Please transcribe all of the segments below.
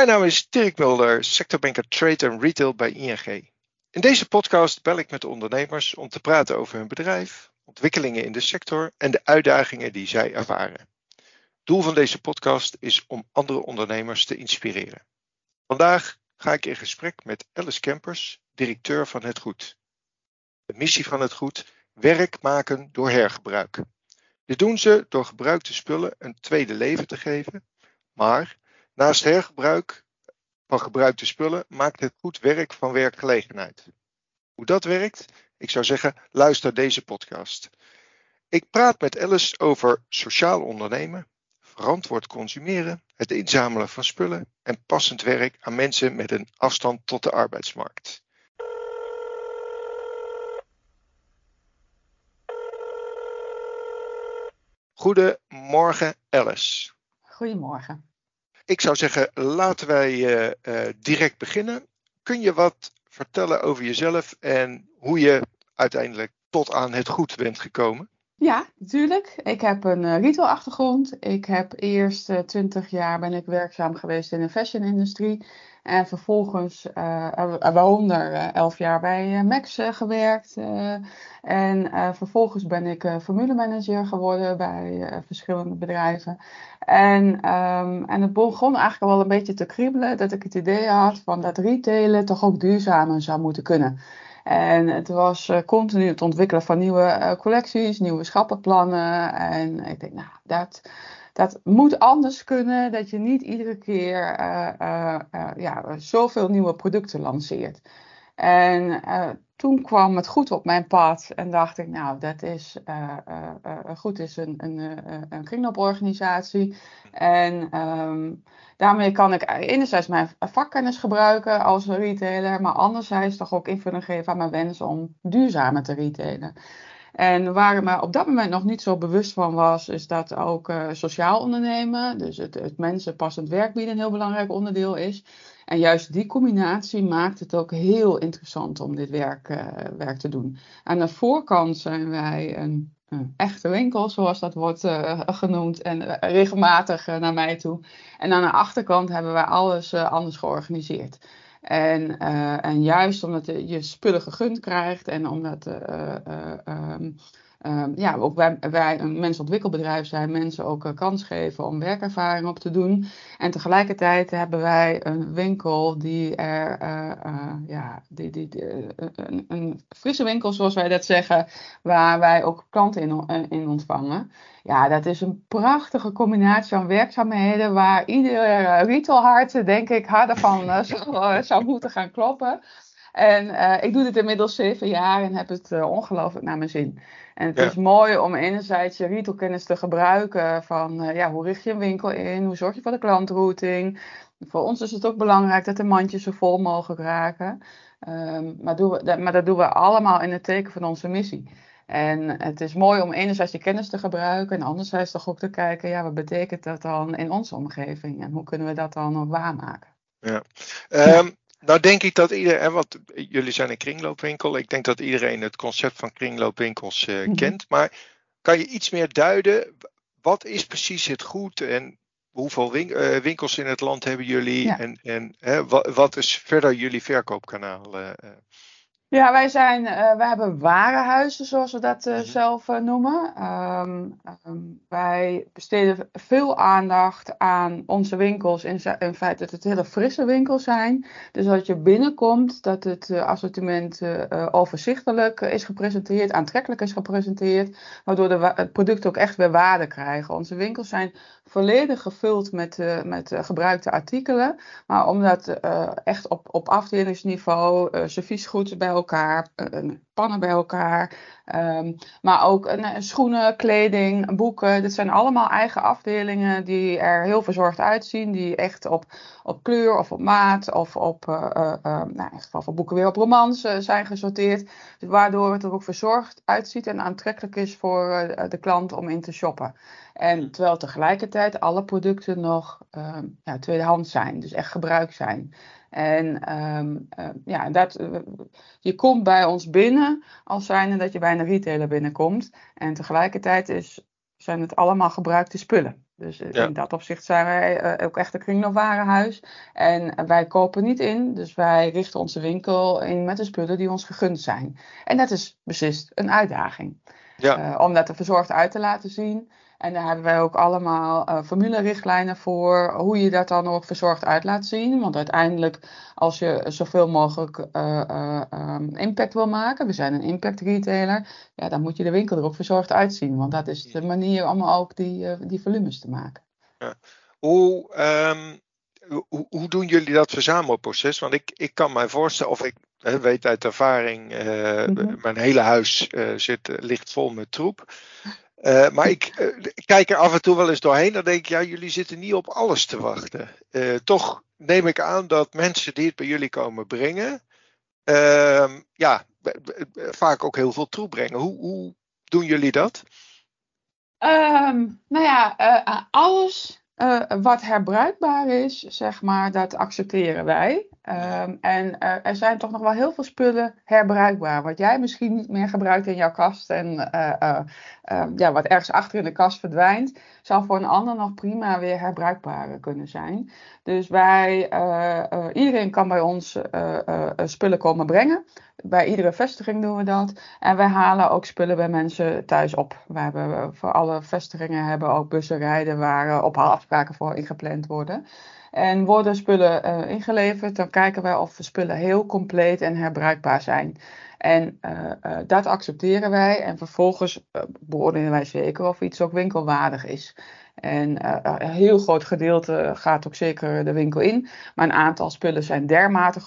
Mijn naam is Dirk Mulder, sectorbanker Trade en Retail bij ING. In deze podcast bel ik met ondernemers om te praten over hun bedrijf, ontwikkelingen in de sector en de uitdagingen die zij ervaren. Doel van deze podcast is om andere ondernemers te inspireren. Vandaag ga ik in gesprek met Alice Kempers, directeur van Het Goed. De missie van Het Goed: werk maken door hergebruik. Dit doen ze door gebruikte spullen een tweede leven te geven, maar naast hergebruik van gebruikte spullen maakt het goed werk van werkgelegenheid. Hoe dat werkt? Ik zou zeggen, luister deze podcast. Ik praat met Alice over sociaal ondernemen, verantwoord consumeren, het inzamelen van spullen en passend werk aan mensen met een afstand tot de arbeidsmarkt. Goedemorgen, Alice. Goedemorgen. Ik zou zeggen, laten wij uh, uh, direct beginnen. Kun je wat vertellen over jezelf en hoe je uiteindelijk tot aan het goed bent gekomen? Ja, natuurlijk. Ik heb een uh, retail-achtergrond. Ik heb eerst twintig jaar ben ik werkzaam geweest in de fashion-industrie. En vervolgens, uh, waaronder elf jaar bij Max gewerkt. en vervolgens ben ik formulemanager geworden bij verschillende bedrijven. En, um, en het begon eigenlijk wel een beetje te kriebelen dat ik het idee had van dat retailen toch ook duurzamer zou moeten kunnen. En het was uh, continu het ontwikkelen van nieuwe uh, collecties, nieuwe schappenplannen. En ik denk, nou, dat, dat moet anders kunnen, dat je niet iedere keer uh, ja, zoveel nieuwe producten lanceert. En toen kwam het goed op mijn pad en dacht ik, nou, dat is uh, uh, goed, is een, een, een kringlooporganisatie. En um, daarmee kan ik enerzijds mijn vakkennis gebruiken als retailer, maar anderzijds toch ook invulling geven aan mijn wens om duurzamer te retailen. En waar ik me op dat moment nog niet zo bewust van was, is dat ook uh, sociaal ondernemen, dus het, het mensen passend werk bieden, een heel belangrijk onderdeel is. En juist die combinatie maakt het ook heel interessant om dit werk, uh, werk te doen. Aan de voorkant zijn wij een, een echte winkel, zoals dat wordt uh, genoemd, en regelmatig naar mij toe. En aan de achterkant hebben wij alles anders georganiseerd. En, en juist omdat je spullen gegund krijgt en omdat. Um, Um, ja, ook wij, wij een mensontwikkelbedrijf zijn, mensen ook uh, kans geven om werkervaring op te doen. En tegelijkertijd hebben wij een winkel die er, uh, uh, ja, die, die, een, een, frisse winkel zoals wij dat zeggen, waar wij ook klanten in, in ontvangen. Ja, dat is een prachtige combinatie van werkzaamheden waar ieder retailhart, denk ik, harder van zou, zou moeten gaan kloppen. En ik doe dit inmiddels zeven jaar en heb het ongelooflijk naar mijn zin. En het is mooi om enerzijds je retailkennis te gebruiken van uh, ja, hoe richt je een winkel in, hoe zorg je voor de klantrouting. Voor ons is het ook belangrijk dat de mandjes zo vol mogelijk raken. Um, maar, doen we, dat, maar dat doen we allemaal in het teken van onze missie. En het is mooi om enerzijds je kennis te gebruiken en anderzijds toch ook te kijken, ja, wat betekent dat dan in onze omgeving en hoe kunnen we dat dan ook waarmaken? Ja. Um, nou denk ik dat iedereen, want jullie zijn een kringloopwinkel. Ik denk dat iedereen het concept van kringloopwinkels uh, mm-hmm. kent. Maar kan je iets meer duiden? Wat is precies het goed en hoeveel win uh, winkels in het land hebben jullie? Ja. En, en hè, wat, wat, is verder jullie verkoopkanaal? Uh, ja, wij, zijn, uh, wij hebben warenhuizen, zoals we dat uh, zelf uh, noemen. Um, um, wij besteden veel aandacht aan onze winkels. In, in feite dat het hele frisse winkels zijn. Dus als je binnenkomt, dat het assortiment overzichtelijk is gepresenteerd, aantrekkelijk is gepresenteerd. Waardoor de het product ook echt weer waarde krijgen. Onze winkels zijn volledig gevuld met, met gebruikte artikelen. Maar omdat echt op, op afdelingsniveau serviesgoed bij elkaar, pannen bij elkaar. Um, maar ook schoenen, kleding, boeken. Dit zijn allemaal eigen afdelingen die er heel verzorgd uitzien. Die echt op, op kleur of op maat of op, nou, in ieder geval voor boeken weer op romans zijn gesorteerd. Waardoor het er ook verzorgd uitziet en aantrekkelijk is voor de klant om in te shoppen. En terwijl tegelijkertijd alle producten nog ja, tweedehands zijn, dus echt gebruik zijn. En um, uh, ja, dat, uh, je komt bij ons binnen als zijnde dat je bij een retailer binnenkomt. En tegelijkertijd is zijn het allemaal gebruikte spullen. Dus in dat opzicht zijn wij ook echt een kringloopwarenhuis. En wij kopen niet in, dus wij richten onze winkel in met de spullen die ons gegund zijn. En dat is beslist een uitdaging. Ja. om dat er verzorgd uit te laten zien. En daar hebben wij ook allemaal uh, formulerichtlijnen voor hoe je dat dan ook verzorgd uit laat zien. Want uiteindelijk, als je zoveel mogelijk uh, uh, um, impact wil maken, we zijn een impact retailer, ja, dan moet je de winkel er ook verzorgd uitzien. Want dat is de manier om ook die, die volumes te maken. Ja. Hoe, um, hoe, hoe, doen jullie dat verzamelproces? Want ik, ik kan mij voorstellen, of ik weet uit ervaring, mm mijn hele huis zit, ligt vol met troep. Uh, maar ik, uh, kijk er af en toe wel eens doorheen. Dan denk ik, ja, jullie zitten niet op alles te wachten. Uh, toch neem ik aan dat mensen die het bij jullie komen brengen, ehm, ja, vaak ook heel veel troep brengen. Hoe, hoe doen jullie dat? Um, nou ja, alles wat herbruikbaar is, zeg maar, dat accepteren wij. Um, en uh, er zijn toch nog wel heel veel spullen herbruikbaar. Wat jij misschien niet meer gebruikt in jouw kast en uh, uh, ja, wat ergens achter in de kast verdwijnt, zal voor een ander nog prima weer herbruikbaar kunnen zijn. Dus wij, iedereen kan bij ons spullen komen brengen. Bij iedere vestiging doen we dat. En wij halen ook spullen bij mensen thuis op. We hebben voor alle vestigingen hebben ook bussen rijden waar op afspraken voor ingepland worden. En worden spullen uh, ingeleverd, dan kijken wij of de spullen heel compleet en herbruikbaar zijn. En dat accepteren wij en vervolgens beoordelen wij zeker of iets ook winkelwaardig is. En een heel groot gedeelte gaat ook zeker de winkel in. Maar een aantal spullen zijn dermate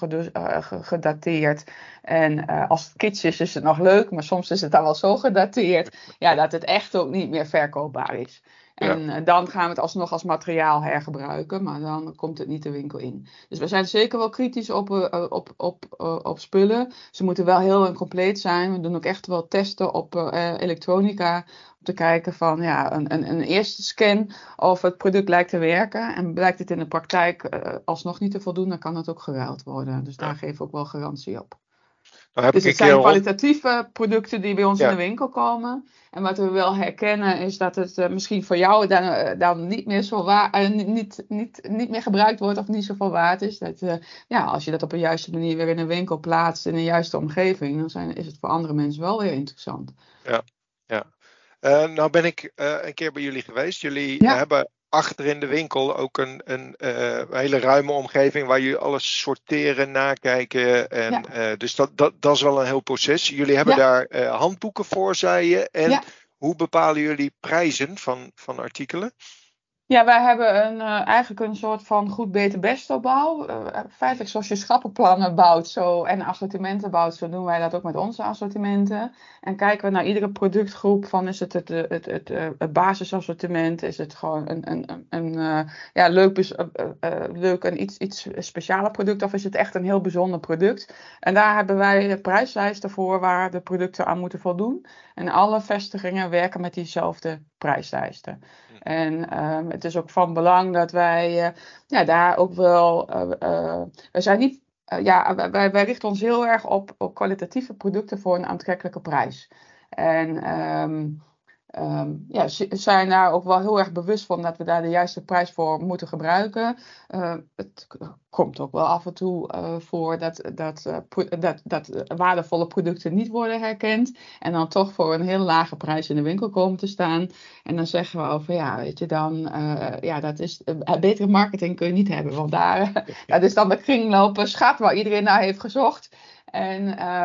gedateerd. En als het kitsch is, is het nog leuk. Maar soms is het dan wel zo gedateerd ja, dat het echt ook niet meer verkoopbaar is. En eh, dan gaan we het alsnog als materiaal hergebruiken, maar dan komt het niet de winkel in. Dus we zijn zeker wel kritisch op, uh, op, op, uh, op spullen. Ze moeten wel heel en compleet zijn. We doen ook echt wel testen op elektronica. Om te kijken van ja, een, een, een, eerste scan of het product lijkt te werken. En blijkt het in de praktijk alsnog niet te voldoen, dan kan het ook geruild worden. Dus daar geven we ook wel garantie op. Nou, dus het zijn kwalitatieve producten die bij ons in de winkel komen. En wat we wel herkennen is dat het uh, misschien voor jou dan, uh, dan niet, meer zo waar, uh, niet, niet, niet meer gebruikt wordt of niet zoveel waard is. Dat, ja, als je dat op een juiste manier weer in een winkel plaatst in een juiste omgeving, dan zijn, is het voor andere mensen wel weer interessant. Ja, ja. nou ben ik een keer bij jullie geweest. Jullie hebben achter in de winkel ook een, een uh, hele ruime omgeving waar jullie alles sorteren, nakijken. En, uh, dus dat, dat, dat is wel een heel proces. Jullie hebben daar uh, handboeken voor, zei je. En hoe bepalen jullie prijzen van, van artikelen? Ja, wij hebben een, uh, eigenlijk een soort van goed beter best opbouw. Uh, feitelijk zoals je schappenplannen bouwt zo, en assortimenten bouwt, zo doen wij dat ook met onze assortimenten. En kijken we naar iedere productgroep van is het het, het, het, het basisassortiment, is het gewoon een, een, een, ja, leuk, leuk en iets, iets specialer product of is het echt een heel bijzonder product. En daar hebben wij prijslijsten voor waar de producten aan moeten voldoen. En alle vestigingen werken met diezelfde prijslijsten. En ehm, het is ook van belang dat wij uh, ja, daar ook wel. Uh, we zijn niet. ja, wij, wij richten ons heel erg op, op kwalitatieve producten voor een aantrekkelijke prijs. En um, um, ja, zijn daar ook wel heel erg bewust van dat we daar de juiste prijs voor moeten gebruiken. Uh, het komt ook wel af en toe uh, voor dat, dat, uh, dat, dat waardevolle producten niet worden herkend. En dan toch voor een heel lage prijs in de winkel komen te staan. En dan zeggen we over, ja, weet je dan, ja, dat is, betere marketing kun je niet hebben. Want daar, dat is dan de kringlopen schat waar iedereen naar heeft gezocht. En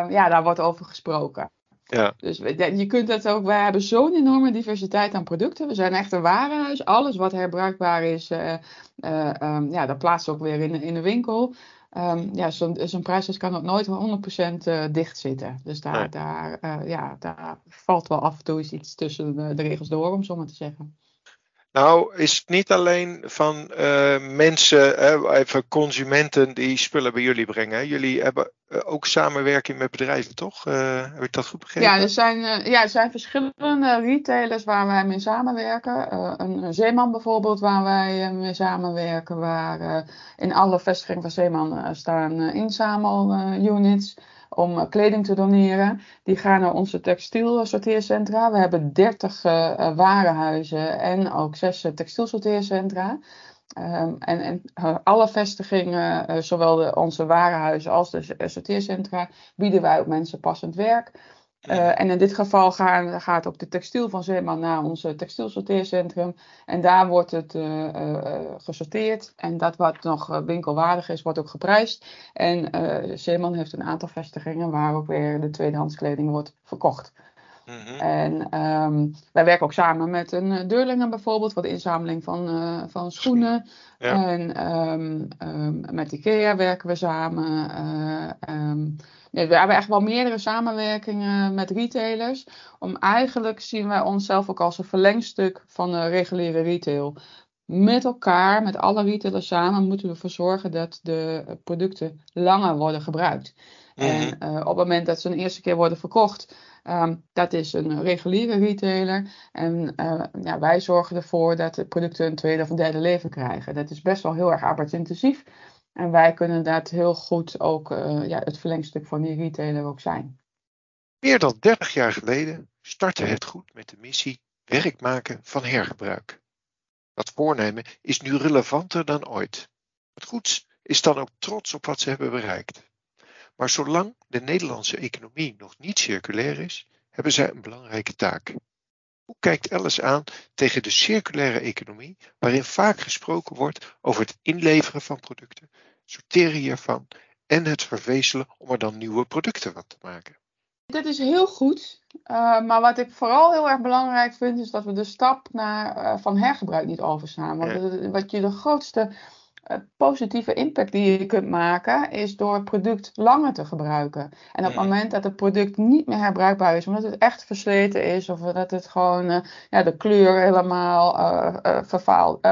ja, daar wordt over gesproken. Ja. Dus je kunt het ook, wij hebben zo'n enorme diversiteit aan producten. We zijn echt een warenhuis. Alles wat herbruikbaar is, uh, uh, um, ja, dat plaatsen we ook weer in, in de winkel. Um, ja, zo'n zo prijs kan ook nooit 100% uh, dicht zitten. Dus daar, daar, ja, daar valt wel af en toe iets tussen de regels door, om zo maar te zeggen. Nou, is het niet alleen van uh, mensen, even consumenten die spullen bij jullie brengen. Jullie hebben uh, ook samenwerking met bedrijven, toch? Eh, heb ik dat goed begrepen? Ja, er zijn, ja, er zijn verschillende retailers waar wij mee samenwerken. Een, een, Zeeman bijvoorbeeld, waar wij mee samenwerken. Waar in alle vestigingen van Zeeman staan inzamelunits om kleding te doneren. Die gaan naar onze textielsorteercentra. We hebben 30 warenhuizen en ook zes textielsorteercentra. Um, en, en alle vestigingen, zowel de, onze warenhuizen als de sorteercentra, bieden wij ook mensen passend werk. Uh, en in dit geval gaan, gaat ook de textiel van Zeeman naar ons textielsorteercentrum. En daar wordt het uh, uh, gesorteerd. En dat wat nog winkelwaardig is, wordt ook geprijsd. En Zeeman heeft een aantal vestigingen waar ook weer de tweedehands kleding wordt verkocht. Mhm. En um, wij werken ook samen met een Deurlingen bijvoorbeeld voor de inzameling van, van schoenen. Ja. En um, um, met IKEA werken we samen. Nee, we hebben echt wel meerdere samenwerkingen met retailers. Om eigenlijk zien wij onszelf ook als een verlengstuk van de reguliere retail. Met elkaar, met alle retailers samen, moeten we ervoor zorgen dat de producten langer worden gebruikt. Mhm. En uh, op het moment dat ze een eerste keer worden verkocht, um, dat is een reguliere retailer. En uh, ja, wij zorgen ervoor dat de producten een tweede of een derde leven krijgen. Dat is best wel heel erg arbeidsintensief. En wij kunnen dat heel goed ook uh, ja, het verlengstuk van die retailer ook zijn. Meer dan 30 jaar geleden startte het goed met de missie werk maken van hergebruik. Dat voornemen is nu relevanter dan ooit. Het goeds is dan ook trots op wat ze hebben bereikt. Maar zolang de Nederlandse economie nog niet circulair is, hebben zij een belangrijke taak. Hoe kijkt Alice aan tegen de circulaire economie, waarin vaak gesproken wordt over het inleveren van producten, sorteren hiervan en het vervezelen om er dan nieuwe producten van te maken? Dit is heel goed, uh, maar wat ik vooral heel erg belangrijk vind, is dat we de stap naar, uh, van hergebruik niet overslaan. Want ja. wat je de grootste positieve impact die je kunt maken, is door het product langer te gebruiken. En op het moment dat het product niet meer herbruikbaar is, omdat het echt versleten is, of dat het gewoon uh, ja, de kleur helemaal uh, uh, vervaald,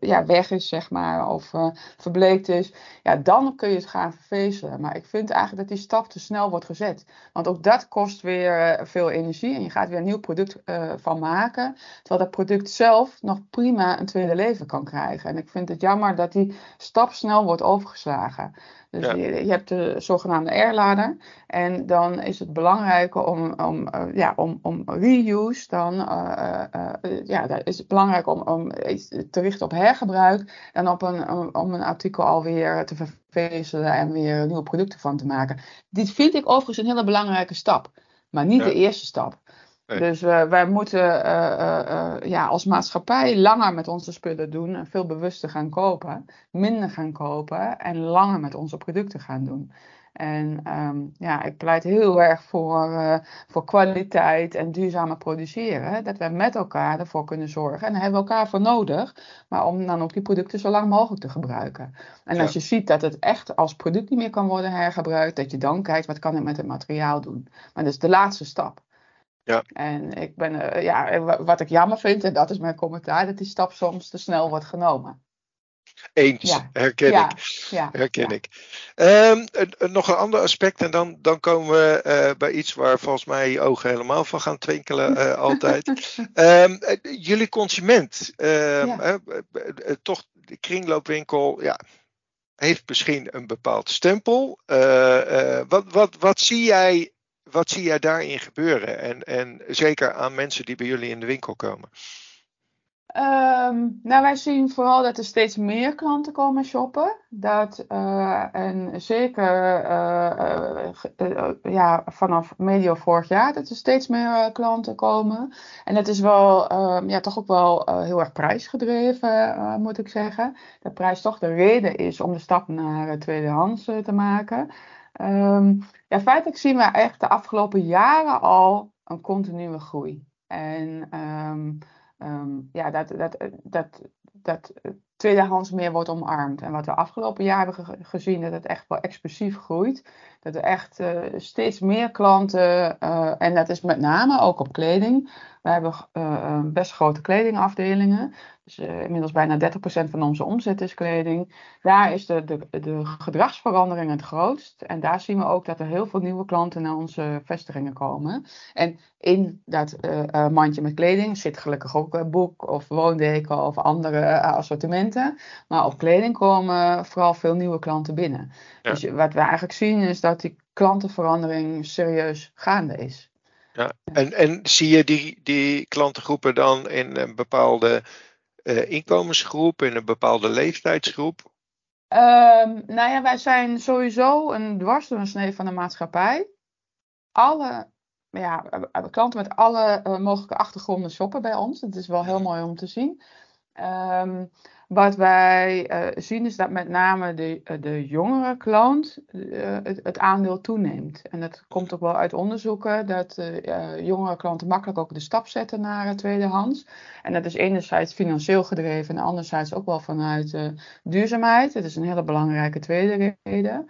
ja, weg is, zeg maar, of verbleekt is, ja, dan kun je het gaan vervezelen. Maar ik vind eigenlijk dat die stap te snel wordt gezet. Want ook dat kost weer veel energie en je gaat weer een nieuw product van maken, terwijl dat product zelf nog prima een tweede leven kan krijgen. En ik vind het jammer dat die stap snel wordt overgeslagen. Dus je, je, hebt de zogenaamde airlader. En dan is het belangrijk om, om, uh, ja, om, om reuse, dan uh, uh, ja, dat is het belangrijk om, om te richten op hergebruik. En op een, om, om een artikel alweer te vervezelen en weer nieuwe producten van te maken. Dit vind ik overigens een hele belangrijke stap. Maar niet de eerste stap. Dus uh, wij moeten uh, uh, ja, als maatschappij langer met onze spullen doen en veel bewuster gaan kopen, minder gaan kopen en langer met onze producten gaan doen. En um, ja, ik pleit heel erg voor, voor kwaliteit en duurzamer produceren. Dat wij met elkaar ervoor kunnen zorgen. En daar hebben we elkaar voor nodig. Maar om dan ook die producten zo lang mogelijk te gebruiken. En ja. als je ziet dat het echt als product niet meer kan worden hergebruikt, dat je dan kijkt wat kan ik met het materiaal doen. Maar dat is de laatste stap. Ja. En ik ben, uh, ja, wat ik jammer vind, en dat is mijn commentaar, dat die stap soms te snel wordt genomen. Eens, ja. herken ja. ik. Ja. Herken ik. Um, nog een ander aspect, en dan, dan komen we uh, bij iets waar volgens mij je ogen helemaal van gaan twinkelen, uh, altijd. um, jullie consument, um, toch de kringloopwinkel, ja, heeft misschien een bepaald stempel. wat, wat, wat zie jij wat zie jij daarin gebeuren? En, en zeker aan mensen die bij jullie in de winkel komen. Um, nou, wij zien vooral dat er steeds meer klanten komen shoppen. Dat, uh, en zeker uh, uh, ja, vanaf medio vorig jaar, dat er steeds meer klanten komen. En dat is wel, ehm, ja, toch ook wel heel erg prijsgedreven, moet ik zeggen. Dat prijs toch de reden is om de stap naar tweedehands te maken. Um, ja, feitelijk zien we echt de afgelopen jaren al een continue groei. En um, um, ja, dat, dat, dat, dat tweedehands meer wordt omarmd. En wat we afgelopen jaar hebben gezien, dat het echt wel explosief groeit. Dat er echt uh, steeds meer klanten, uh, en dat is met name ook op kleding. We hebben uh, best grote kledingafdelingen. Dus inmiddels bijna 30% van onze omzet is kleding. Daar is de, de, de gedragsverandering het grootst. En daar zien we ook dat er heel veel nieuwe klanten naar onze vestigingen komen. En in dat mandje met kleding zit gelukkig ook een boek of woondeken of andere Maar op kleding komen vooral veel nieuwe klanten binnen. Ja. Dus wat we eigenlijk zien is dat die klantenverandering serieus gaande is. Ja, en, en zie je die, die klantengroepen dan in een bepaalde uh, inkomensgroep, in een bepaalde leeftijdsgroep? Um, nou ja, wij zijn sowieso een dwarsdoorsnee van de maatschappij. Alle ja, klanten met alle uh, mogelijke achtergronden shoppen bij ons. Dat is wel heel mooi om te zien. Um, wat wij uh, zien is dat met name de, uh, de jongere klant het, het, aandeel toeneemt. En dat komt ook wel uit onderzoeken dat jongere klanten makkelijk ook de stap zetten naar tweedehands. En dat is enerzijds financieel gedreven en anderzijds ook wel vanuit duurzaamheid. Dat is een hele belangrijke tweede reden.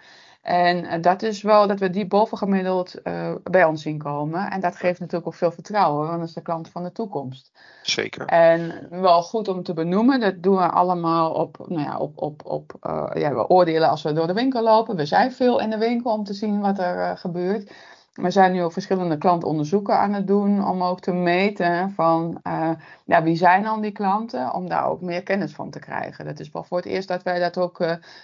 En eh, dat is wel dat we die bovengemiddeld uh, bij ons zien komen. En dat geeft natuurlijk ook veel vertrouwen, want dat is de klant van de toekomst. Zeker. En wel goed om te benoemen, dat doen we allemaal op, nou ja, op, op, op uh, ja, we oordelen als we door de winkel lopen. We zijn veel in de winkel om te zien wat er uh, gebeurt. We zijn nu ook verschillende klantonderzoeken aan het doen om ook te meten van ja, wie zijn dan die klanten, om daar ook meer kennis van te krijgen. Dat is wel voor het eerst dat wij dat ook,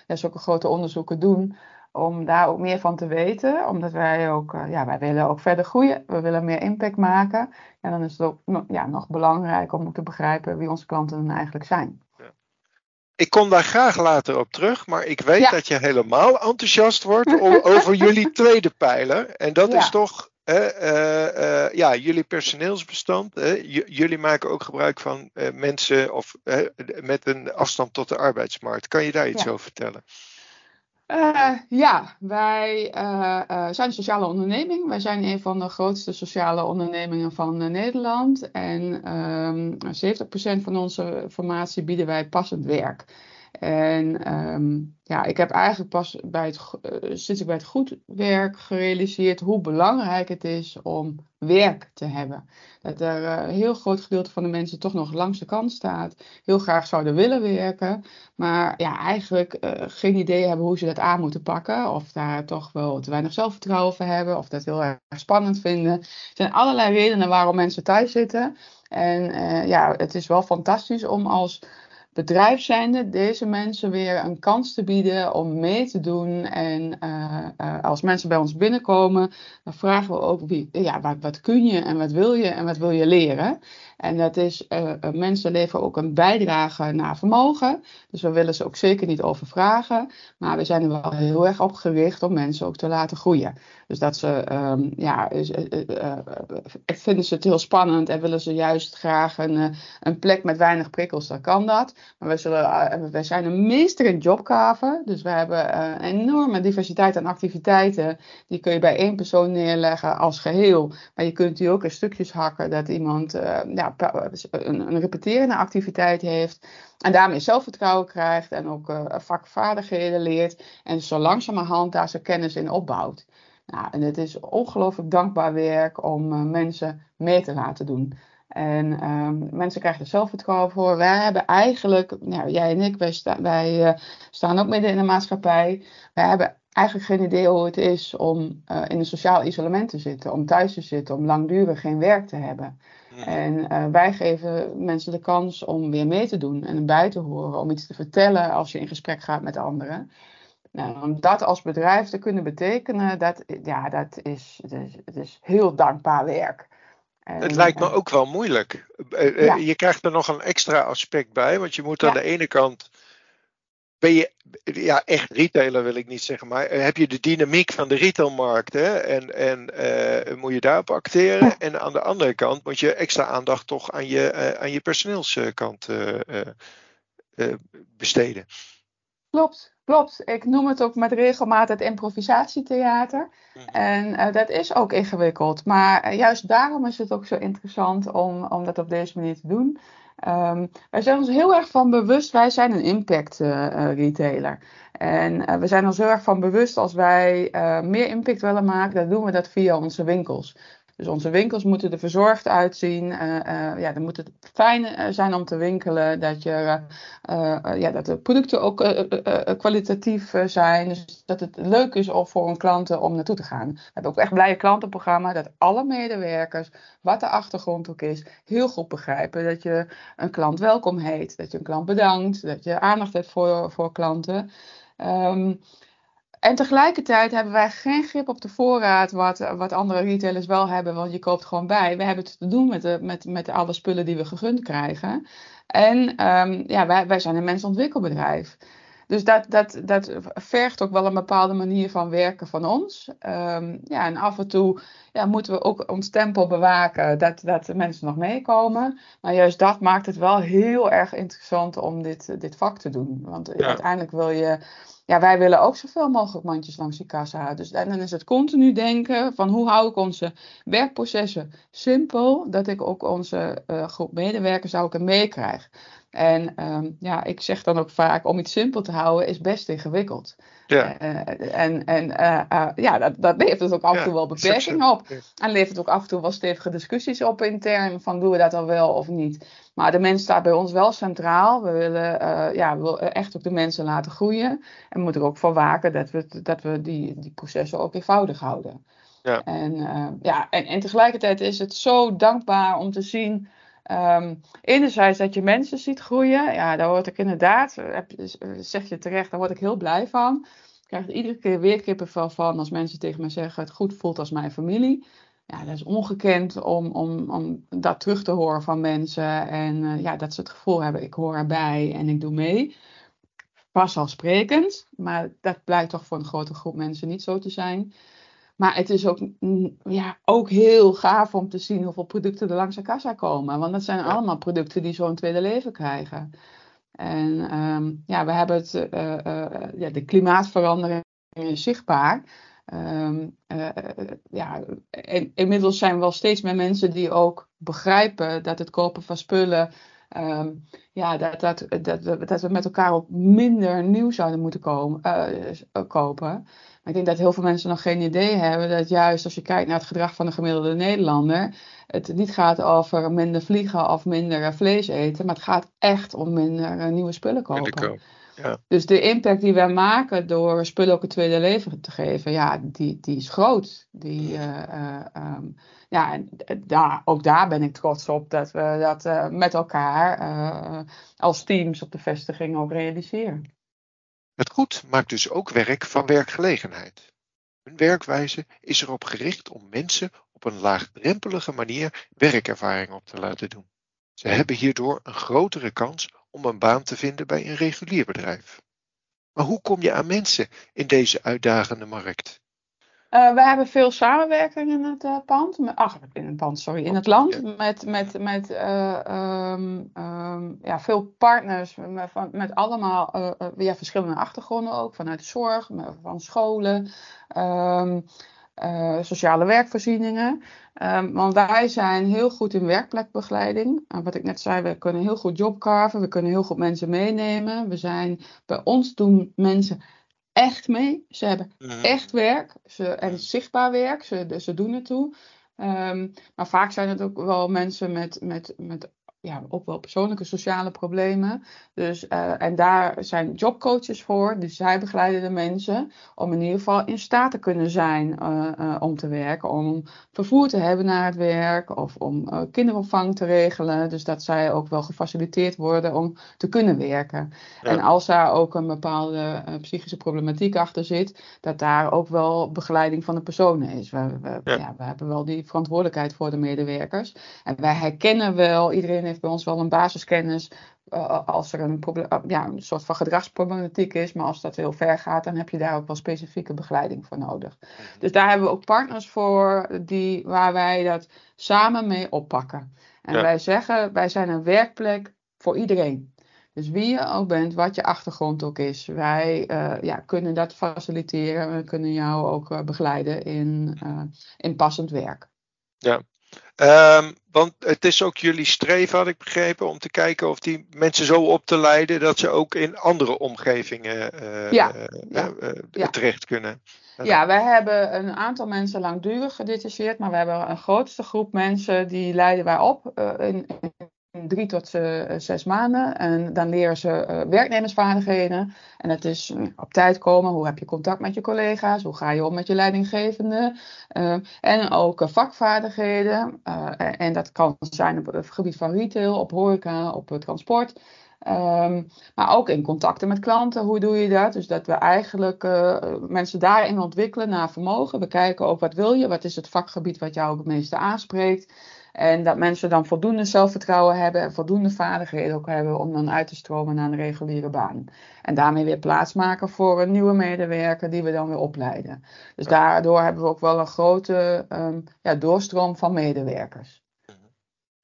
ja, zulke grote onderzoeken doen om daar ook meer van te weten. Omdat wij ook, uh, ja, wij willen ook verder groeien. We willen meer impact maken. En dan is het ook ja, nog belangrijk om te begrijpen wie onze klanten dan eigenlijk zijn. Ja. Ik kom daar graag later op terug, maar ik weet ja. dat je helemaal enthousiast wordt over jullie tweede pijler. En dat is toch uh, uh, ja, jullie personeelsbestand. jullie maken ook gebruik van mensen of, met een afstand tot de arbeidsmarkt. Kan je daar iets over vertellen? Uh, ja, wij uh, uh, zijn een sociale onderneming. Wij zijn een van de grootste sociale ondernemingen van Nederland. En um, ehm, 70% van onze formatie bieden wij passend werk. En um, ja, ik heb eigenlijk pas bij het, uh, sinds ik bij het goed werk gerealiseerd hoe belangrijk het is om werk te hebben. Dat er uh, een heel groot gedeelte van de mensen toch nog langs de kant staat, heel graag zouden willen werken, maar ja, eigenlijk uh, geen idee hebben hoe ze dat aan moeten pakken, of daar toch wel te weinig zelfvertrouwen voor hebben, of dat heel erg spannend vinden. Er zijn allerlei redenen waarom mensen thuis zitten. En ja, het is wel fantastisch om als bedrijf zijnde deze mensen weer een kans te bieden om mee te doen. En uh, uh, als mensen bij ons binnenkomen, dan vragen we ook wie, ja, wat, wat kun je en wat wil je en wat wil je leren. En dat is, uh, mensen leveren ook een bijdrage naar vermogen. Dus we willen ze ook zeker niet overvragen. Maar we zijn er wel heel erg op gericht om mensen ook te laten groeien. Dus dat ze, um, ja, uh, vinden ze het heel spannend en willen ze juist graag een, een plek met weinig prikkels, dan kan dat. Maar we zullen, zijn een meester in jobkaven. Dus we hebben een enorme diversiteit aan activiteiten. Die kun je bij één persoon neerleggen als geheel. Maar je kunt die ook in stukjes hakken dat iemand ja, een, een repeterende activiteit heeft. En daarmee zelfvertrouwen krijgt en ook uh, vakvaardigheden leert. En zo langzamerhand daar zijn kennis in opbouwt. Nou, en het is ongelooflijk dankbaar werk om uh, mensen mee te laten doen. En um, mensen krijgen er zelfvertrouwen voor. Wij hebben eigenlijk, nou, jij en ik, wij, wij uh, staan ook midden in de maatschappij. Wij hebben eigenlijk geen idee hoe het is om in een sociaal isolement te zitten, om thuis te zitten, om langdurig geen werk te hebben. En uh, wij geven mensen de kans om weer mee te doen en bij te horen, om iets te vertellen als je in gesprek gaat met anderen. Nou, om dat als bedrijf te kunnen betekenen, dat, ja, dat is, dat is, heel dankbaar werk. En, het lijkt me ook wel moeilijk. Eh, ja. Je krijgt er nog een extra aspect bij, want je moet aan ja. de ene kant ben je ja, echt retailer wil ik niet zeggen, maar eh, heb je de dynamiek van de retailmarkt hè, en, en uh, moet je daarop acteren. En aan de andere kant moet je extra aandacht toch aan je, uh, aan je personeelskant uh, besteden. Klopt, klopt. Ik noem het ook met regelmaat het improvisatietheater. Mm. En dat is ook ingewikkeld. Maar juist daarom is het ook zo interessant om, om dat op deze manier te doen. Um, wij zijn ons heel erg van bewust, wij zijn een impact uh, retailer. En uh, we zijn ons heel erg van bewust als wij meer impact willen maken, dan doen we dat via onze winkels. Dus onze winkels moeten er verzorgd uitzien. Uh, ja, dan moet het fijn uh, zijn om te winkelen. Dat, je, ja, dat de producten ook kwalitatief zijn. Dus dat het leuk is voor een klant om naartoe te gaan. We hebben ook echt blije klantenprogramma. Dat alle medewerkers, wat de achtergrond ook is, heel goed begrijpen. Dat je een klant welkom heet. Dat je een klant bedankt. Dat je aandacht hebt voor, voor klanten. Um, en tegelijkertijd hebben wij geen grip op de voorraad wat, wat andere retailers wel hebben, want je koopt gewoon bij. We hebben het te doen met, de, met, met alle spullen die we gegund krijgen. En um, ja, wij, wij zijn een mensontwikkelbedrijf. Dus dat, dat, dat vergt ook wel een bepaalde manier van werken van ons. Um, ja, en af en toe ja, moeten we ook ons tempo bewaken dat, dat de mensen nog meekomen. Maar juist dat maakt het wel heel erg interessant om dit, dit vak te doen. Want uiteindelijk wil je ja, wij willen ook zoveel mogelijk mandjes langs die kassa houden. Dus dan is het continu denken van hoe hou ik onze werkprocessen simpel, dat ik ook onze uh, groep medewerkers ook meekrijg. En um, ja, ik zeg dan ook vaak, om iets simpel te houden is best ingewikkeld. Ja. Uh, en en uh, uh, ja, dat, dat levert ook af en toe wel beperkingen op. En levert ook af en toe wel stevige discussies op intern, van doen we dat dan wel of niet. Maar de mens staat bij ons wel centraal. We willen, ja, we willen echt ook de mensen laten groeien. En we moeten er ook voor waken dat we, dat we die, die processen ook eenvoudig houden. Ja. En, ja, en, en tegelijkertijd is het zo dankbaar om te zien Um, enerzijds dat je mensen ziet groeien, ja, daar word ik inderdaad, eh, zeg je terecht, daar word ik heel blij van. Ik krijg er iedere keer weer kippenvel van als mensen tegen me zeggen: het goed voelt als mijn familie. Ja, dat is ongekend om, om, om dat terug te horen van mensen. En uh, ja, dat ze het gevoel hebben: ik hoor erbij en ik doe mee. Vanzelfsprekend, maar dat blijkt toch voor een grote groep mensen niet zo te zijn. Maar het is ook, ja, ook heel gaaf om te zien hoeveel producten er langs de kassa komen. Want dat zijn allemaal producten die zo'n tweede leven krijgen. En um, ja, we hebben het, uh, uh, ja, de klimaatverandering is zichtbaar. Um, uh, ja, in, inmiddels zijn we wel steeds meer mensen die ook begrijpen dat het kopen van spullen Um, ja, dat, dat, dat, we, dat we met elkaar op minder nieuw zouden moeten komen, uh, kopen. Maar ik denk dat heel veel mensen nog geen idee hebben dat juist als je kijkt naar het gedrag van de gemiddelde Nederlander, het niet gaat over minder vliegen of minder vlees eten, maar het gaat echt om minder nieuwe spullen kopen. Ja. Dus de impact die wij maken door spullen ook een tweede leven te geven, ja, die, die is groot. Die, uh, um, ja, en daar, ook daar ben ik trots op dat we dat uh, met elkaar als teams op de vestiging ook realiseren. Het goed maakt dus ook werk van werkgelegenheid. Hun werkwijze is erop gericht om mensen op een laagdrempelige manier werkervaring op te laten doen. Ze hebben hierdoor een grotere kans om een baan te vinden bij een regulier bedrijf. Maar hoe kom je aan mensen in deze uitdagende markt? Uh, we hebben veel samenwerking in het uh, pand. Ach, in het pand, sorry, in het land. Met, met, met uh, um, um, ja, veel partners. Met, met allemaal ja, verschillende achtergronden ook. Vanuit de zorg, van scholen. Um, uh, sociale werkvoorzieningen. Um, want wij zijn heel goed in werkplekbegeleiding. Uh, wat ik net zei, we kunnen heel goed jobcarven, we kunnen heel goed mensen meenemen. We zijn, bij ons doen mensen echt mee. Ze hebben mhm. echt werk ze, en zichtbaar werk, ze, ze doen het toe. Um, maar vaak zijn het ook wel mensen met, met, met ja, ook wel persoonlijke sociale problemen. Dus, uh, en daar zijn jobcoaches voor. Dus zij begeleiden de mensen om in ieder geval in staat te kunnen zijn uh, uh, om te werken. Om vervoer te hebben naar het werk of om kinderopvang te regelen. Dus dat zij ook wel gefaciliteerd worden om te kunnen werken. En als daar ook een bepaalde psychische problematiek achter zit, dat daar ook wel begeleiding van de personen is. We, we, ja. ja. we hebben wel die verantwoordelijkheid voor de medewerkers. En wij herkennen wel, iedereen heeft bij ons wel een basiskennis. Uh, als er een, uh, ja, een soort van gedragsproblematiek is. Maar als dat heel ver gaat, dan heb je daar ook wel specifieke begeleiding voor nodig. Mhm. Dus daar hebben we ook partners voor die, waar wij dat samen mee oppakken. En wij zeggen, wij zijn een werkplek voor iedereen. Dus wie je ook bent, wat je achtergrond ook is, wij uh, ja, kunnen dat faciliteren. We kunnen jou ook uh, begeleiden in, in passend werk. Ja, Um, want het is ook jullie streven, had ik begrepen, om te kijken of die mensen zo op te leiden dat ze ook in andere omgevingen uh, ja, uh, ja, uh, ja. terecht kunnen. Ja, wij hebben een aantal mensen langdurig gedetacheerd, maar we hebben een grootste groep mensen die leiden wij op in, drie tot zes maanden. En dan leren ze uh, werknemersvaardigheden. En dat is uh, op tijd komen. Hoe heb je contact met je collega's? Hoe ga je om met je leidinggevende? Uh, en ook vakvaardigheden. en dat kan zijn op het gebied van retail, op horeca, op transport. Ehm, maar ook in contacten met klanten, hoe doe je dat? Dus dat we eigenlijk mensen daarin ontwikkelen naar vermogen. We kijken ook wat wil je, wat is het vakgebied wat jou het meeste aanspreekt. En dat mensen dan voldoende zelfvertrouwen hebben en voldoende vaardigheden ook hebben om dan uit te stromen naar een reguliere baan. En daarmee weer plaats maken voor een nieuwe medewerker die we dan weer opleiden. Dus daardoor hebben we ook wel een grote um, ja, doorstroom van medewerkers.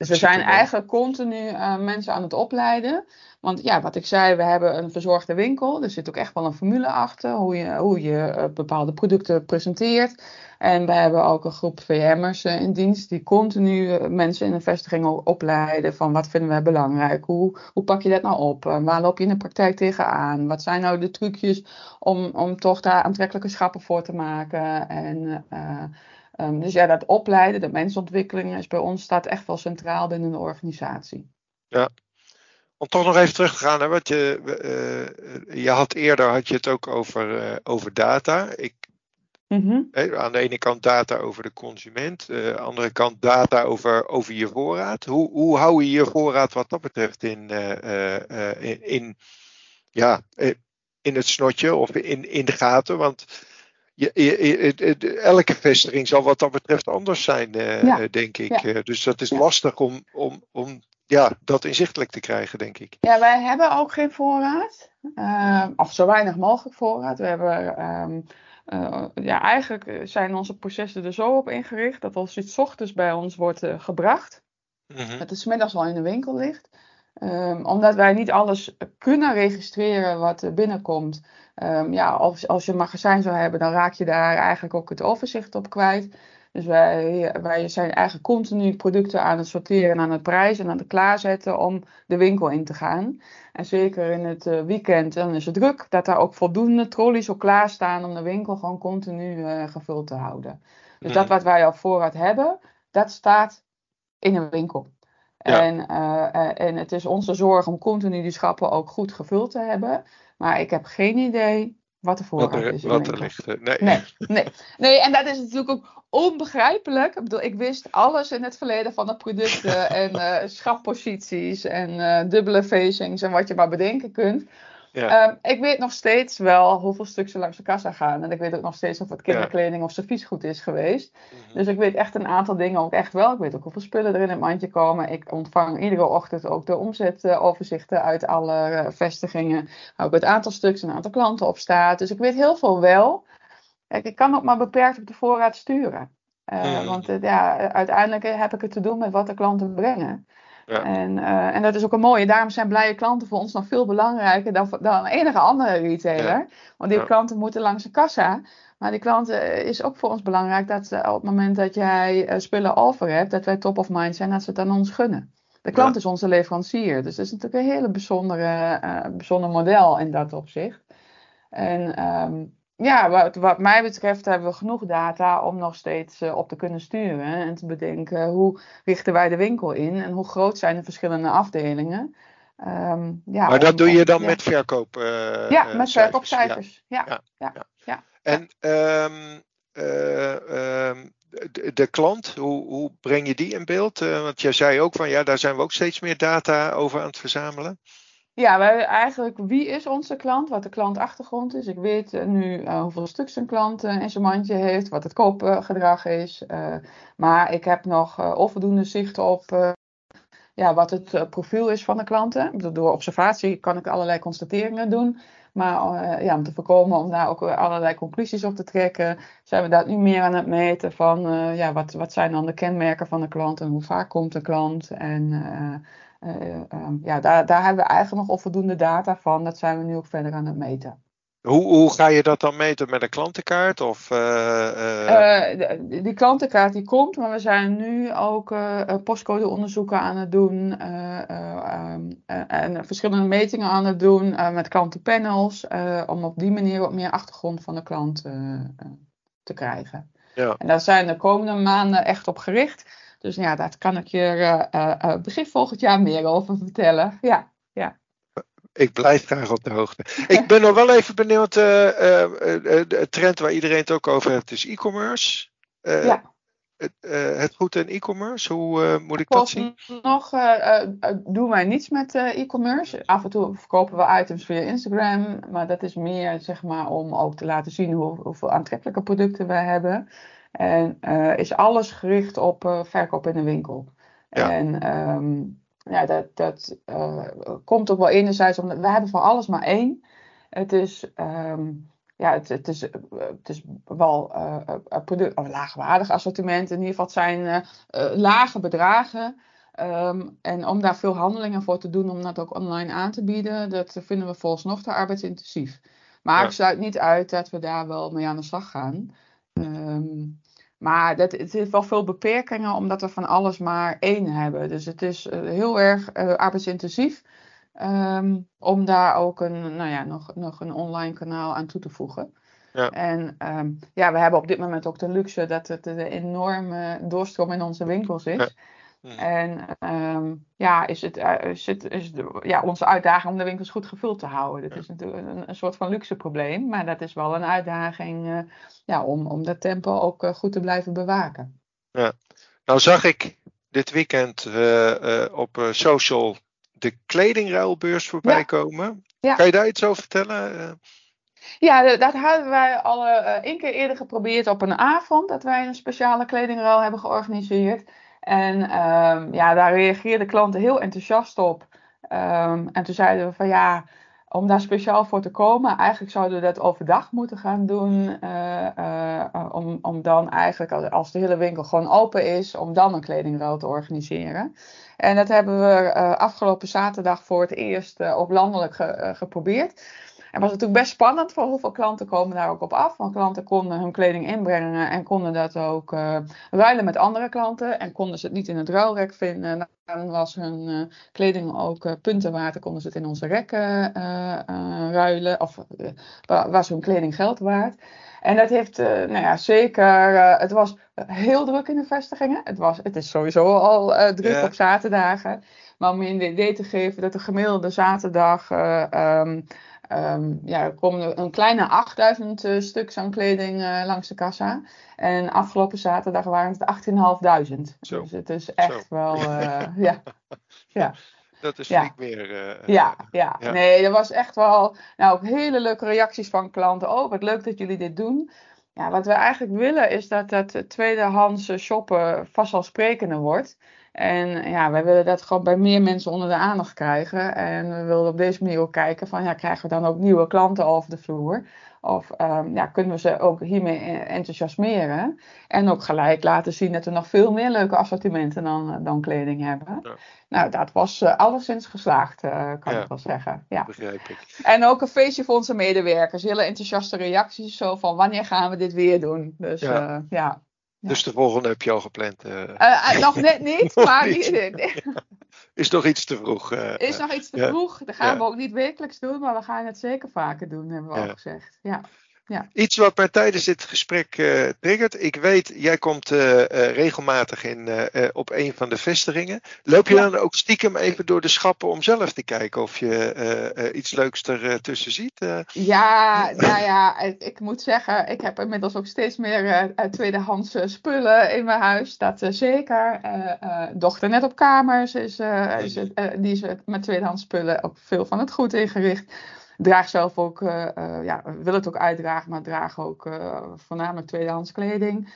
Dus we zijn eigenlijk continu uh, mensen aan het opleiden. Want ja, wat ik zei, we hebben een verzorgde winkel. Er zit ook echt wel een formule achter, hoe je, hoe je uh, bepaalde producten presenteert. En we hebben ook een groep VM'ers uh, in dienst die continu mensen in een vestiging opleiden van wat vinden wij belangrijk, hoe, hoe pak je dat nou op, waar loop je in de praktijk tegenaan, wat zijn nou de trucjes om, om toch daar aantrekkelijke schappen voor te maken. En, um, dus ja, dat opleiden, de mensontwikkeling is bij ons staat echt wel centraal binnen de organisatie. Ja, om toch nog even terug te gaan, hè, wat je, uh, je had eerder had je het ook over, uh, over data. Ik, hè, aan de ene kant data over de consument, uh, aan de andere kant data over, over je voorraad. Hoe, hoe hou je je voorraad wat dat betreft in, in, in, ja, in het snotje of in, in de gaten? Want je, je, elke vestiging zal wat dat betreft anders zijn, ja. denk ik. Ja. dus dat is ja. lastig om, om, om ja, dat inzichtelijk te krijgen, denk ik. Ja, wij hebben ook geen voorraad. Uh, of zo weinig mogelijk voorraad. We hebben, um, uh, ja, eigenlijk zijn onze processen er zo op ingericht dat als iets ochtends bij ons wordt gebracht, mm-hmm. dat het smiddags wel in de winkel ligt. Um, omdat wij niet alles kunnen registreren wat binnenkomt. Um, ja, als, als je een magazijn zou hebben, dan raak je daar eigenlijk ook het overzicht op kwijt. Dus wij, wij zijn eigenlijk continu producten aan het sorteren en aan het prijzen en aan het klaarzetten om de winkel in te gaan. En zeker in het eh, weekend, dan is het druk, dat daar ook voldoende trolleys op klaarstaan om de winkel gewoon continu uh, gevuld te houden. Dus dat mhm. wat wij op voorraad hebben, dat staat in een winkel. Ja. En, uh, en het is onze zorg om continu die schappen ook goed gevuld te hebben. Maar ik heb geen idee wat er voorraad wat er, is. Wat er ligt. Nee. nee. Nee, nee. en dat is natuurlijk ook onbegrijpelijk. Ik bedoel, ik wist alles in het verleden van de producten en uh, schapposities en uh, dubbele facings en wat je maar bedenken kunt. Ja. Um, ik weet nog steeds wel hoeveel stuks er langs de kassa gaan. En ik weet ook nog steeds of het kinderkleding ja. of serviesgoed is geweest. Mm-hmm. Dus ik weet echt een aantal dingen ook echt wel. Ik weet ook hoeveel spullen er in het mandje komen. Ik ontvang iedere ochtend ook de omzetoverzichten uit alle vestigingen. Ook het aantal stuks en het aantal klanten op staat. Dus ik weet heel veel wel. Kijk, ik kan ook maar beperkt op de voorraad sturen. Uh, mm. Want uh, ja, uiteindelijk heb ik het te doen met wat de klanten brengen. Ja. En, uh, en dat is ook een mooie. Daarom zijn blije klanten voor ons nog veel belangrijker dan, dan enige andere retailer. Ja. Want die ja. klanten moeten langs de kassa. Maar die klanten is ook voor ons belangrijk dat ze op het moment dat jij spullen over hebt, dat wij top of mind zijn, dat ze het aan ons gunnen. De klant is onze leverancier. Dus dat is natuurlijk een hele bijzondere, uh, bijzonder model in dat opzicht. En um, ja, wat, wat, mij betreft hebben we genoeg data om nog steeds uh, op te kunnen sturen en te bedenken hoe richten wij de winkel in en hoe groot zijn de verschillende afdelingen. Um, ja, maar dat om, doe je dan ja. met verkoop? Uh, ja, met verkoopcijfers. Ja. Ja. Ja. Ja. En um, uh, um, de, de, klant, hoe, hoe, breng je die in beeld? want jij zei ook van ja, daar zijn we ook steeds meer data over aan het verzamelen. Ja, wij eigenlijk wie is onze klant, wat de klantachtergrond is. Ik weet uh, nu uh, hoeveel stuks een klant uh, in zijn mandje heeft, wat het koopgedrag is. maar ik heb nog onvoldoende zicht op ja, wat het profiel is van de klanten. Door observatie kan ik allerlei constateringen doen. Maar ja, om te voorkomen om daar ook allerlei conclusies op te trekken, zijn we daar nu meer aan het meten van ja, wat, wat zijn dan de kenmerken van de klant en hoe vaak komt de klant. En uh, um, ja, daar, daar hebben we eigenlijk nog onvoldoende data van. Dat zijn we nu ook verder aan het meten. Hoe, hoe ga je dat dan meten met een klantenkaart? Of, uh, uh... die klantenkaart die komt, maar we zijn nu ook postcodeonderzoeken aan het doen um, en verschillende metingen aan het doen met klantenpanels, om op die manier wat meer achtergrond van de klant te krijgen. Ja. En daar zijn de komende maanden echt op gericht. Dus ja, daar kan ik je uh, uh, begin volgend jaar meer over vertellen. Ja, ja. Ik blijf graag op de hoogte. Ik ben nog wel even benieuwd. De trend waar iedereen het ook over heeft is e-commerce. ja. het, het goed in e-commerce? Hoe moet ik dat zien? Nog doen wij niets met e-commerce. Af en toe verkopen we items via Instagram, maar dat is meer zeg maar om ook te laten zien hoe, hoeveel aantrekkelijke producten wij hebben. En is alles gericht op verkoop in de winkel. Ja. En um, ja, dat, dat uh, komt ook wel enerzijds omdat we hebben van alles maar één. Het is, um, ja, het, het, is, het is wel product, een laagwaardig assortiment. In ieder geval het zijn lage bedragen. Um, en om daar veel handelingen voor te doen, om dat ook online aan te bieden, dat vinden we volgens nog te arbeidsintensief. Maar ja. ik sluit niet uit dat we daar wel mee aan de slag gaan. Um, maar dat, het heeft wel veel beperkingen omdat we van alles maar één hebben. Dus het is uh, heel erg uh, arbeidsintensief um, om daar ook een, nou ja, nog, nog een online kanaal aan toe te voegen. Ja. En um, ja, we hebben op dit moment ook de luxe dat het een enorme doorstroom in onze winkels is. Ja. Hmm. En um, ja, is het, uh, is het, is de, ja, onze uitdaging om de winkels goed gevuld te houden. Dat ja. is natuurlijk een, een, soort van luxe probleem, maar dat is wel een uitdaging uh, ja, om, om dat tempo ook uh, goed te blijven bewaken. Ja, nou zag ik dit weekend op social de kledingruilbeurs voorbij ja. komen. Ja. Kan je daar iets over vertellen? Ja, dat hadden wij al één keer eerder geprobeerd op een avond, dat wij een speciale kledingruil hebben georganiseerd. En um, ja, daar reageerden klanten heel enthousiast op. Um, en toen zeiden we van ja, om daar speciaal voor te komen, eigenlijk zouden we dat overdag moeten gaan doen. Uh, uh, om, om dan eigenlijk, als de hele winkel gewoon open is, om dan een kledingruil te organiseren. En dat hebben we afgelopen zaterdag voor het eerst op landelijk ge, geprobeerd. En was natuurlijk best spannend voor hoeveel klanten komen daar ook op af. Want klanten konden hun kleding inbrengen en konden dat ook uh, ruilen met andere klanten. En konden ze het niet in het ruilrek vinden, dan was hun uh, kleding ook uh, punten waard. Dan konden ze het in onze rekken ruilen. Of was hun kleding geld waard. En dat heeft, nou ja, zeker, het was heel druk in de vestigingen. Het, was, het is sowieso al druk ja. op zaterdagen. Maar om je een idee te geven dat de gemiddelde zaterdag um, Um, ja, er komen een kleine 8000 uh, stuks aan kleding uh, langs de kassa. En afgelopen zaterdag waren het 18.500. Dus het is echt Zo. wel, uh, ja. ja. Dat is ja. meer. Ja, ja, ja, nee, er was echt wel nou, ook hele leuke reacties van klanten. Oh, wat leuk dat jullie dit doen. Ja, wat we eigenlijk willen is dat dat tweedehands shoppen vanzelfsprekender wordt. En ja, wij willen dat gewoon bij meer mensen onder de aandacht krijgen. En we willen op deze manier ook kijken van, ja, krijgen we dan ook nieuwe klanten over de vloer? Of um, ja, kunnen we ze ook hiermee enthousiasmeren? En ook gelijk laten zien dat we nog veel meer leuke assortimenten dan, dan kleding hebben. Ja. Nou, dat was uh, alleszins geslaagd, uh, kan ja, ik wel zeggen. Ja. Begrijp ik. En ook een feestje voor onze medewerkers. Hele enthousiaste reacties. Zo van, wanneer gaan we dit weer doen? Dus ja. Uh, ja. Dus de volgende heb je al gepland? Uh... Uh, nog net niet, maar... niet. Is nog iets te vroeg. Uh, is nog iets te vroeg. Dat gaan we ook niet wekelijks doen, maar we gaan het zeker vaker doen, hebben we al gezegd. Ja. Ja. Iets wat mij tijdens dit gesprek uh, triggert. Ik weet, jij komt uh, uh, regelmatig in, op een van de vestigingen. Loop je ja. dan ook stiekem even door de schappen om zelf te kijken of je iets leuks ertussen ziet? Ja, nou ja, ik, ik, moet zeggen, ik heb inmiddels ook steeds meer tweedehands spullen in mijn huis. Dat zeker. dochter net op kamers is, is die is met tweedehands spullen ook veel van het goed ingericht draag zelf ook, uh, uh, ja, wil het ook uitdragen, maar draag ook uh, voornamelijk tweedehands kleding.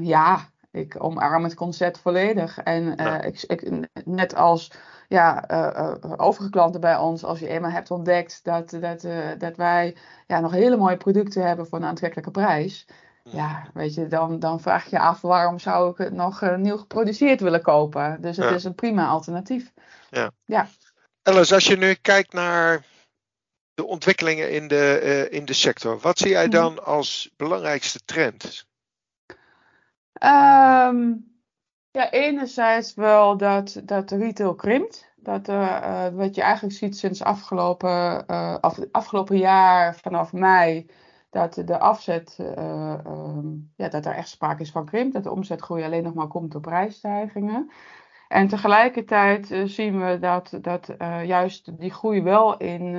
ja, ik omarm het concept volledig. En ja. ik, ik, net als ja, overige klanten bij ons, als je eenmaal hebt ontdekt dat, dat, dat wij ja, nog hele mooie producten hebben voor een aantrekkelijke prijs. Ja, weet je, dan, dan vraag je je af waarom zou ik het nog nieuw geproduceerd willen kopen. Dus het ja. is een prima alternatief. Ja. ja. Alice, als je nu kijkt naar de ontwikkelingen in de, uh, in de sector. Wat zie jij dan Mhm. als belangrijkste trend? Um, ja, enerzijds wel dat, dat de retail krimpt. Dat, uh, wat je eigenlijk ziet sinds afgelopen, uh, af, afgelopen jaar, vanaf mei, dat de afzet, um, ja, dat er echt sprake is van krimp. Dat de omzetgroei alleen nog maar komt door prijsstijgingen. En tegelijkertijd uh, zien we dat, dat uh, juist die groei wel in,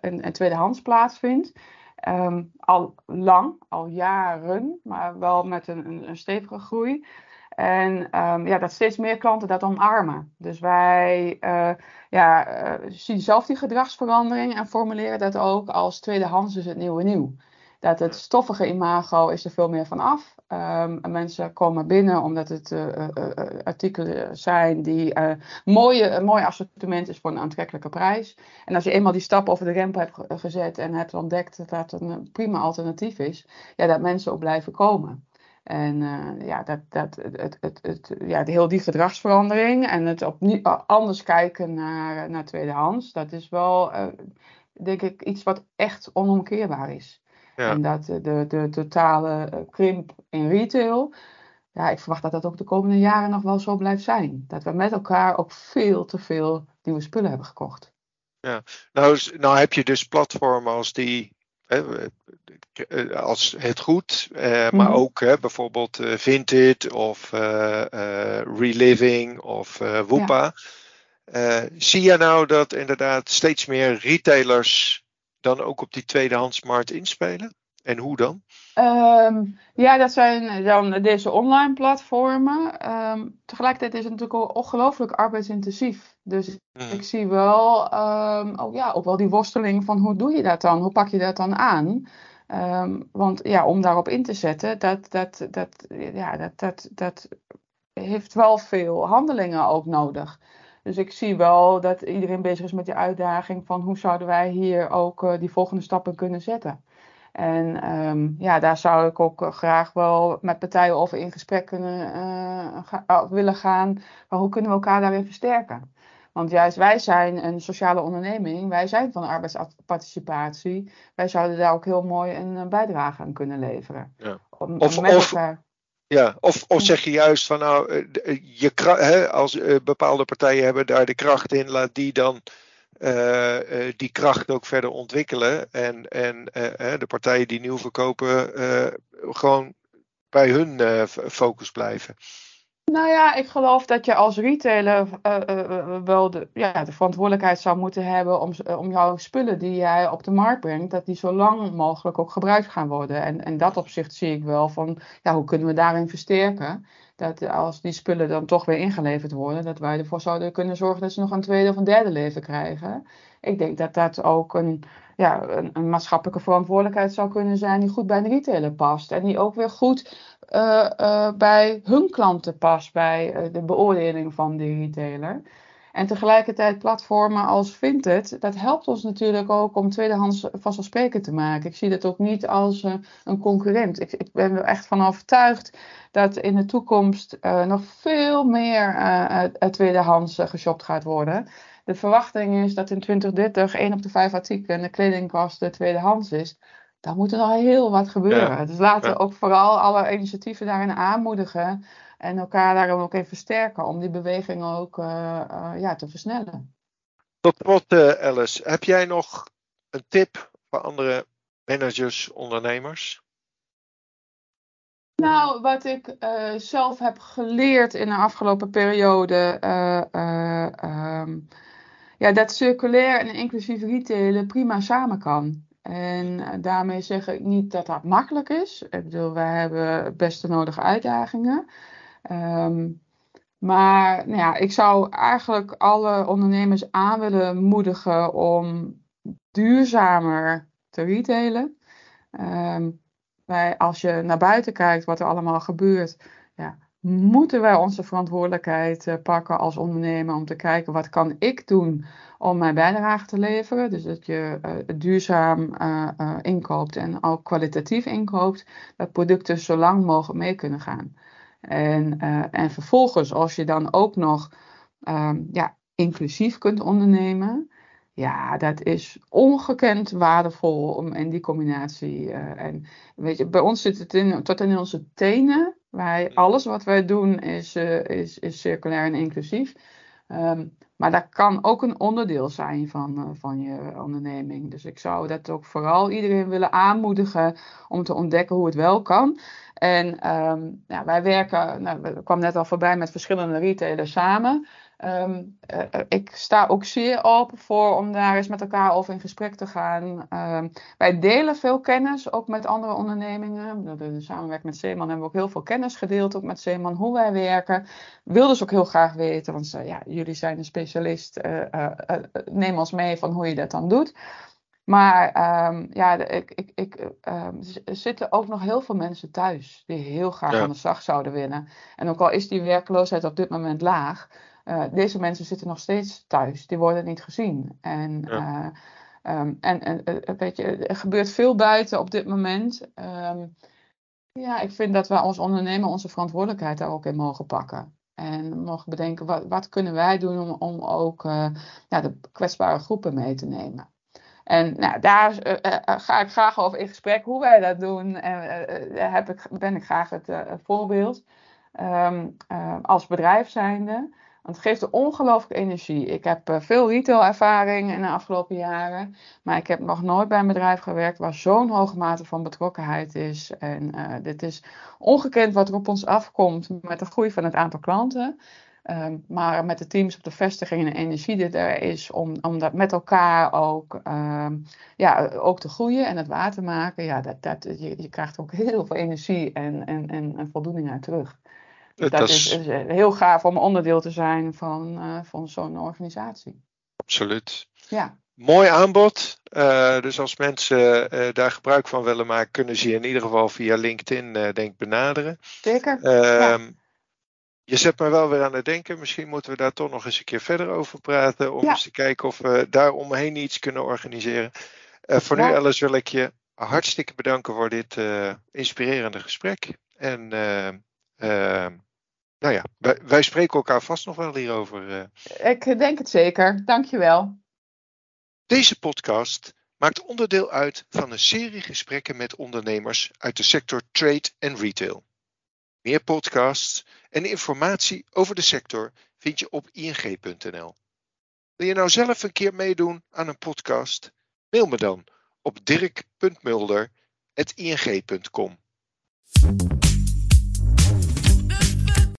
in, in tweedehands plaatsvindt. Ehm, al lang, al jaren, maar wel met een, een, een stevige groei. En um, ja, dat steeds meer klanten dat omarmen. Dus wij ja, zien zelf die gedragsverandering en formuleren dat ook als tweedehands is het nieuwe nieuw. Dat het stoffige imago is er veel meer van af. Um, mensen komen binnen omdat het uh, artikelen zijn die mooie, een mooi assortiment is voor een aantrekkelijke prijs. En als je eenmaal die stap over de remp hebt gezet en hebt ontdekt dat dat een prima alternatief is, ja, dat mensen ook blijven komen. En uh, ja, dat, dat, het, het, het, ja, de heel die gedragsverandering en het opnieuw anders kijken naar, naar tweedehands, dat is wel, uh, denk ik, iets wat echt onomkeerbaar is. Ja. En dat de, de totale krimp in retail, ja, ik verwacht dat dat ook de komende jaren nog wel zo blijft zijn. Dat we met elkaar ook veel te veel nieuwe spullen hebben gekocht. Ja, nou, nou heb je dus platformen als die eh, als het goed, uh, maar mhm. ook hè, bijvoorbeeld uh, Vinted of Reliving of Woepa. Ja. zie je nou dat inderdaad steeds meer retailers dan ook op die tweedehandsmarkt inspelen? En hoe dan? Um, ja, dat zijn dan deze online platformen. Um, tegelijkertijd is het natuurlijk ongelooflijk arbeidsintensief. Dus mm. ik zie wel, um, oh ja, ook wel die worsteling van hoe doe je dat dan? Hoe pak je dat dan aan? want ja, om daarop in te zetten, dat, dat, dat, ja, dat, dat, dat heeft wel veel handelingen ook nodig. Dus ik zie wel dat iedereen bezig is met die uitdaging van hoe zouden wij hier ook uh, die volgende stappen kunnen zetten. En um, ja, daar zou ik ook graag wel met partijen over in gesprek kunnen, uh, ga, willen gaan. Maar hoe kunnen we elkaar daarin versterken? Want juist wij zijn een sociale onderneming, wij zijn van arbeidsparticipatie. Wij zouden daar ook heel mooi een bijdrage aan kunnen leveren. Ja. Om, of, of, elkaar... ja, of, of zeg je juist van nou, je, hè, als bepaalde partijen hebben daar de kracht in, laat die dan die kracht ook verder ontwikkelen. En, en de partijen die nieuw verkopen, gewoon bij hun focus blijven. Nou ja, ik geloof dat je als retailer wel de, ja, de verantwoordelijkheid zou moeten hebben om, om jouw spullen die jij op de markt brengt, dat die zo lang mogelijk ook gebruikt gaan worden. En, en dat opzicht zie ik wel van, ja, hoe kunnen we daarin versterken? dat als die spullen dan toch weer ingeleverd worden, dat wij ervoor zouden kunnen zorgen dat ze nog een tweede of een derde leven krijgen. Ik denk dat dat ook een, ja, een, een maatschappelijke verantwoordelijkheid zou kunnen zijn die goed bij de retailer past. En die ook weer goed uh, uh, bij hun klanten past, bij uh, de beoordeling van die retailer. En tegelijkertijd platformen als Vinted, dat helpt ons natuurlijk ook om tweedehands vanzelfsprekend te maken. Ik zie dat ook niet als een concurrent. Ik, ik, ben er echt van overtuigd dat in de toekomst nog veel meer uh, tweedehands geshopt gaat worden. De verwachting is dat in 2030 één op de vijf artikelen in de kledingkast tweedehands is. Dan moet er nog heel wat gebeuren. Ja. Dus laten we ook vooral alle initiatieven daarin aanmoedigen. En elkaar daarom ook even versterken om die beweging ook uh, uh, ja, te versnellen. Tot slot, uh, Alice, heb jij nog een tip voor andere managers, ondernemers? Nou, wat ik zelf heb geleerd in de afgelopen periode, um, ja, dat circulair en inclusief retailen prima samen kan. En daarmee zeg ik niet dat dat makkelijk is. Ik bedoel, wij hebben best de nodige uitdagingen. Um, maar nou ja, ik zou eigenlijk alle ondernemers aan willen moedigen om duurzamer te retailen. Um, wij, als je naar buiten kijkt wat er allemaal gebeurt, moeten wij onze verantwoordelijkheid uh, pakken als ondernemer om te kijken wat kan ik doen om mijn bijdrage te leveren. Dus dat je uh, duurzaam uh, inkoopt en ook kwalitatief inkoopt, dat producten zo lang mogelijk mee kunnen gaan. En, en vervolgens, als je dan ook nog um, ja, inclusief kunt ondernemen, ja, dat is ongekend waardevol om in die combinatie. En weet je, bij ons zit het in, tot in onze tenen. Wij, alles wat wij doen is, uh, is, is circulair en inclusief. Um, maar dat kan ook een onderdeel zijn van, van je onderneming. Dus ik zou dat ook vooral iedereen willen aanmoedigen om te ontdekken hoe het wel kan. En um, ja, wij werken, nou, we kwamen net al voorbij met verschillende retailers samen. Ehm, eh, eh, ik sta ook zeer open voor om daar eens met elkaar over in gesprek te gaan. Ehm, wij delen veel kennis, ook met andere ondernemingen. In de samenwerking met Zeeman hebben we ook heel veel kennis gedeeld, ook met Zeeman, hoe wij werken. Wilden ze ook heel graag weten, want ja, jullie zijn een specialist. neem ons mee van hoe je dat dan doet. Maar um, ja, ik, ik, ik, um, er zitten ook nog heel veel mensen thuis die heel graag aan de slag zouden willen. En ook al is die werkloosheid op dit moment laag, uh, deze mensen zitten nog steeds thuis. Die worden niet gezien. En, ja. uh, um, en, en uh, weet je, er gebeurt veel buiten op dit moment. ja, ik vind dat we als ondernemer onze verantwoordelijkheid daar ook in mogen pakken. En mogen bedenken, wat, wat kunnen wij doen om, om ook ja, de kwetsbare groepen mee te nemen. En nou, daar uh, uh, ga ik graag over in gesprek hoe wij dat doen. En uh, heb ik, ben ik graag het voorbeeld um, als bedrijf zijnde. Want het geeft een ongelooflijke energie. Ik heb veel retail-ervaring in de afgelopen jaren. Maar ik heb nog nooit bij een bedrijf gewerkt waar zo'n hoge mate van betrokkenheid is. En dit is ongekend wat er op ons afkomt met de groei van het aantal klanten. Um, maar met de teams op de vestiging en de energie die er is om, om dat met elkaar ook, um, ja, ook te groeien en het waar te maken, ja, dat, dat, je, je krijgt ook heel veel energie en, en, en, en voldoening uit terug. Dat, is, is, heel gaaf om onderdeel te zijn van, uh, van zo'n organisatie. Absoluut. Ja. Mooi aanbod. Uh, dus als mensen uh, daar gebruik van willen maken, kunnen ze je in ieder geval via LinkedIn, denk ik, benaderen. Zeker. Ja. Ehm, je zet me wel weer aan het denken. Misschien moeten we daar toch nog eens een keer verder over praten. Om eens te kijken of we daar omheen iets kunnen organiseren. Voor ja. nu, Alice, wil ik je hartstikke bedanken voor dit inspirerende gesprek. En uh, nou ja, wij, wij, spreken elkaar vast nog wel hierover. Ik denk het zeker. Dankjewel. Deze podcast maakt onderdeel uit van een serie gesprekken met ondernemers uit de sector trade en retail. Meer podcasts en informatie over de sector vind je op ing.nl. Wil je nou zelf een keer meedoen aan een podcast? Mail me dan op dirk.mulder.ing.com.